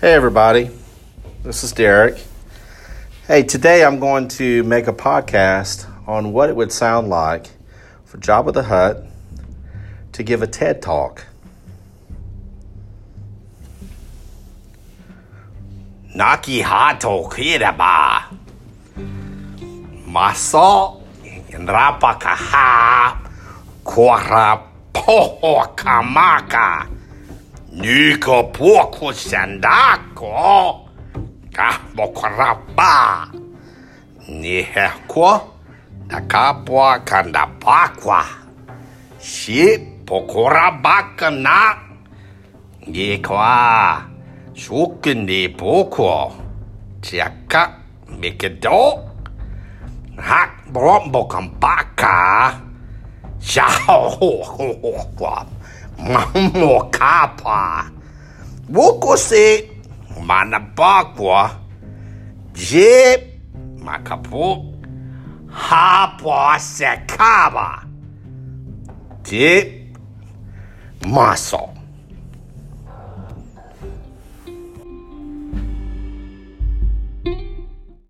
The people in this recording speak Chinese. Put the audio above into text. Hey, everybody. This is Derek. Hey, today I'm going to make a podcast on what it would sound like for Jabba the Hutt to give a TED talk. Naki hato kiraba. Maso rapakaha. Kwara poho kamaka. 你个破苦山大哥，敢不狂霸？你个那靠破看的破货，是不狂霸个那？你个，就跟你破货，只敢比个斗，还不狂不狂霸个？吓吼吼吼个！莫卡吧，我可是满了八卦，你莫卡不，还不是卡吧？你马说。